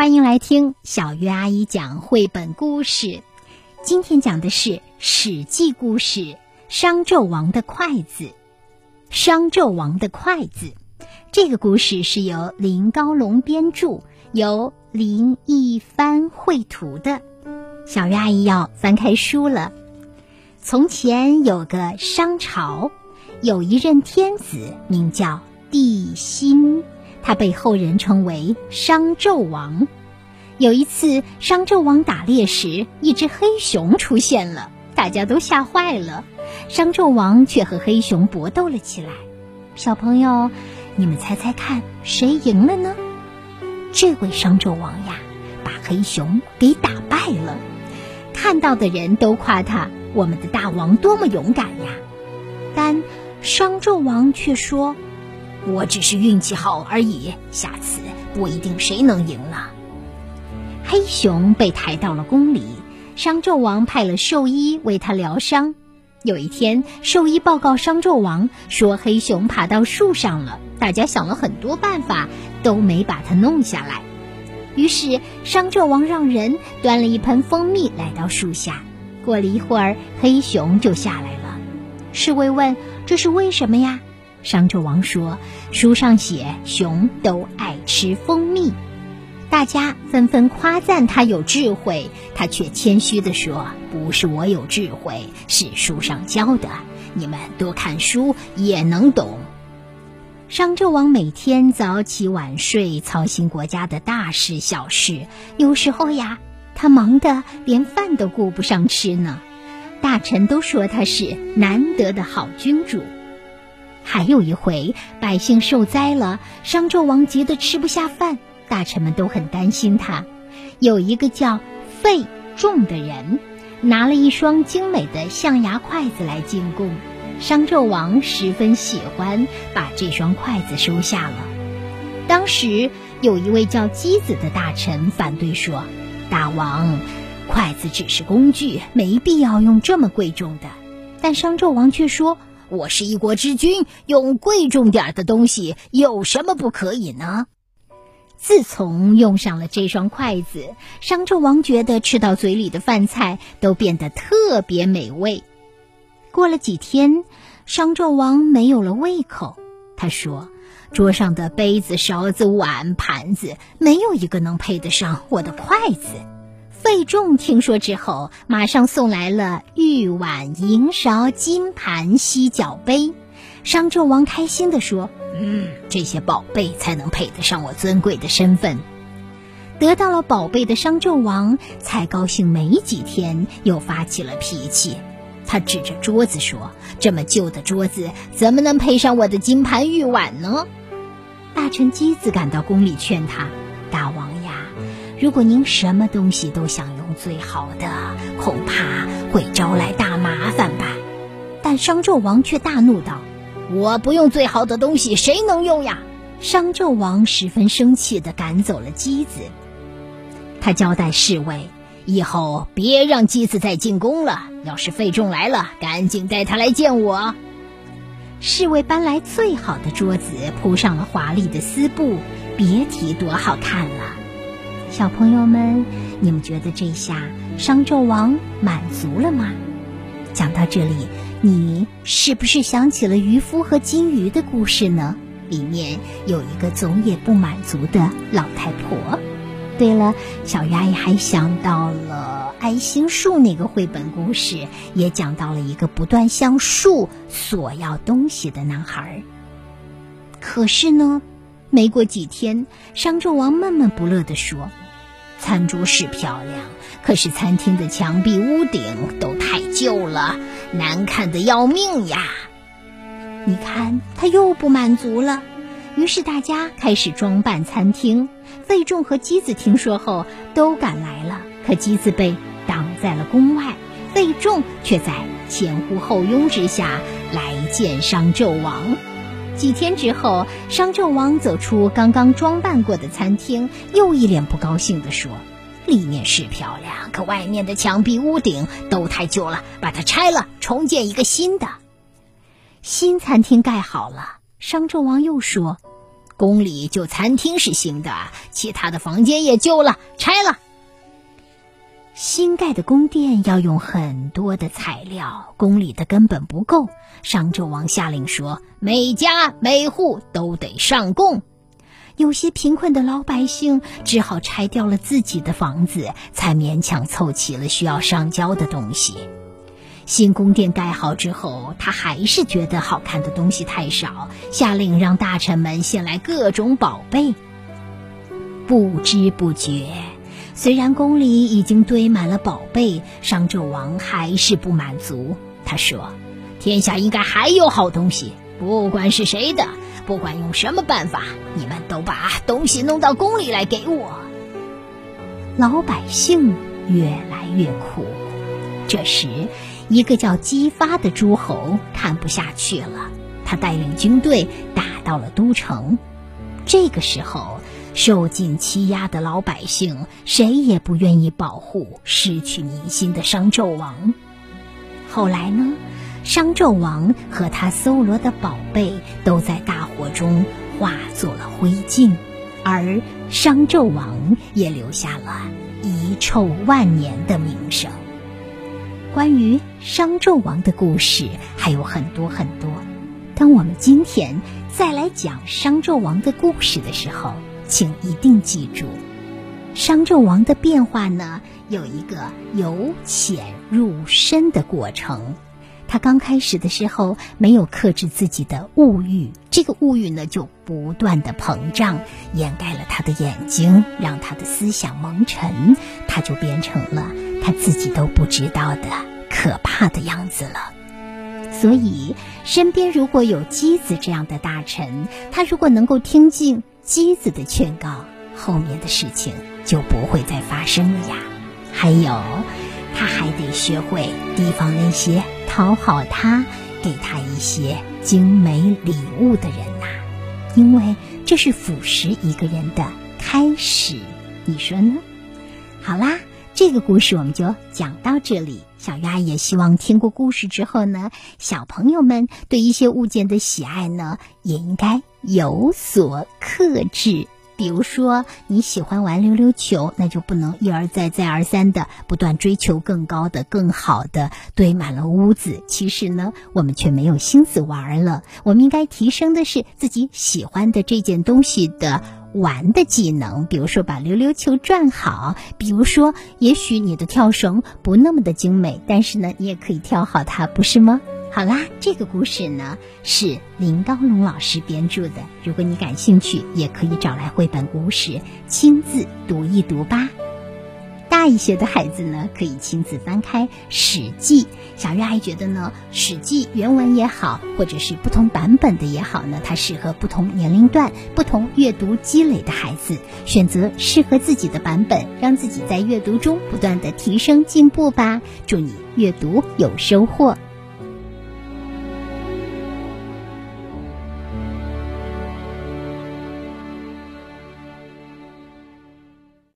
欢迎来听小鱼阿姨讲绘本故事。今天讲的是《史记》故事《商纣王的筷子》。商纣王的筷子，这个故事是由林高龙编著，由林一帆绘图的。小鱼阿姨要翻开书了。从前有个商朝，有一任天子，名叫帝辛。他被后人称为商纣王。有一次，商纣王打猎时，一只黑熊出现了，大家都吓坏了。商纣王却和黑熊搏斗了起来。小朋友，你们猜猜看，谁赢了呢？这位商纣王呀，把黑熊给打败了。看到的人都夸他：“我们的大王多么勇敢呀！”但商纣王却说。我只是运气好而已，下次不一定谁能赢了。黑熊被抬到了宫里，商纣王派了兽医为他疗伤。有一天，兽医报告商纣王说，黑熊爬到树上了。大家想了很多办法，都没把它弄下来。于是，商纣王让人端了一盆蜂蜜来到树下。过了一会儿，黑熊就下来了。侍卫问：“这是为什么呀？”商纣王说：“书上写，熊都爱吃蜂蜜。”大家纷纷夸赞他有智慧，他却谦虚地说：“不是我有智慧，是书上教的。你们多看书也能懂。”商纣王每天早起晚睡，操心国家的大事小事。有时候呀，他忙得连饭都顾不上吃呢。大臣都说他是难得的好君主。还有一回，百姓受灾了，商纣王急得吃不下饭，大臣们都很担心他。有一个叫费仲的人，拿了一双精美的象牙筷子来进贡，商纣王十分喜欢，把这双筷子收下了。当时有一位叫箕子的大臣反对说：“大王，筷子只是工具，没必要用这么贵重的。”但商纣王却说。我是一国之君，用贵重点的东西有什么不可以呢？自从用上了这双筷子，商纣王觉得吃到嘴里的饭菜都变得特别美味。过了几天，商纣王没有了胃口。他说：“桌上的杯子、勺子、碗、盘子，没有一个能配得上我的筷子。”费仲听说之后，马上送来了玉碗、银勺、金盘、犀角杯。商纣王开心地说：“嗯，这些宝贝才能配得上我尊贵的身份。”得到了宝贝的商纣王才高兴没几天，又发起了脾气。他指着桌子说：“这么旧的桌子，怎么能配上我的金盘玉碗呢？”大臣箕子赶到宫里劝他：“大王。”如果您什么东西都想用最好的，恐怕会招来大麻烦吧。但商纣王却大怒道：“我不用最好的东西，谁能用呀？”商纣王十分生气地赶走了姬子。他交代侍卫：“以后别让姬子再进宫了。要是费仲来了，赶紧带他来见我。”侍卫搬来最好的桌子，铺上了华丽的丝布，别提多好看了。小朋友们，你们觉得这下商纣王满足了吗？讲到这里，你是不是想起了渔夫和金鱼的故事呢？里面有一个总也不满足的老太婆。对了，小鱼阿姨还想到了爱心树那个绘本故事，也讲到了一个不断向树索要东西的男孩。可是呢？没过几天，商纣王闷闷不乐地说：“餐桌是漂亮，可是餐厅的墙壁、屋顶都太旧了，难看的要命呀！”你看，他又不满足了。于是大家开始装扮餐厅。费仲和箕子听说后都赶来了，可箕子被挡在了宫外，费仲却在前呼后拥之下来见商纣王。几天之后，商纣王走出刚刚装扮过的餐厅，又一脸不高兴地说：“里面是漂亮，可外面的墙壁、屋顶都太旧了，把它拆了，重建一个新的。”新餐厅盖好了，商纣王又说：“宫里就餐厅是新的，其他的房间也旧了，拆了。新盖的宫殿要用很多的材料，宫里的根本不够。商纣王下令说，每家每户都得上供。有些贫困的老百姓只好拆掉了自己的房子，才勉强凑齐了需要上交的东西。新宫殿盖好之后，他还是觉得好看的东西太少，下令让大臣们献来各种宝贝。不知不觉。虽然宫里已经堆满了宝贝，商纣王还是不满足。他说：“天下应该还有好东西，不管是谁的，不管用什么办法，你们都把东西弄到宫里来给我。”老百姓越来越苦。这时，一个叫姬发的诸侯看不下去了，他带领军队打到了都城。这个时候。受尽欺压的老百姓，谁也不愿意保护失去民心的商纣王。后来呢，商纣王和他搜罗的宝贝都在大火中化作了灰烬，而商纣王也留下了遗臭万年的名声。关于商纣王的故事还有很多很多，当我们今天再来讲商纣王的故事的时候。请一定记住，商纣王的变化呢，有一个由浅入深的过程。他刚开始的时候没有克制自己的物欲，这个物欲呢就不断的膨胀，掩盖了他的眼睛，让他的思想蒙尘，他就变成了他自己都不知道的可怕的样子了。所以，身边如果有箕子这样的大臣，他如果能够听进。箕子的劝告，后面的事情就不会再发生了呀。还有，他还得学会提防那些讨好他、给他一些精美礼物的人呐，因为这是腐蚀一个人的开始。你说呢？好啦，这个故事我们就讲到这里。小鱼也希望听过故事之后呢，小朋友们对一些物件的喜爱呢，也应该。有所克制，比如说你喜欢玩溜溜球，那就不能一而再、再而三的不断追求更高的、更好的，堆满了屋子。其实呢，我们却没有心思玩了。我们应该提升的是自己喜欢的这件东西的玩的技能，比如说把溜溜球转好，比如说，也许你的跳绳不那么的精美，但是呢，你也可以跳好它，不是吗？好啦，这个故事呢是林高龙老师编著的。如果你感兴趣，也可以找来绘本故事亲自读一读吧。大一些的孩子呢，可以亲自翻开《史记》。小月阿姨觉得呢，《史记》原文也好，或者是不同版本的也好呢，它适合不同年龄段、不同阅读积累的孩子，选择适合自己的版本，让自己在阅读中不断的提升进步吧。祝你阅读有收获。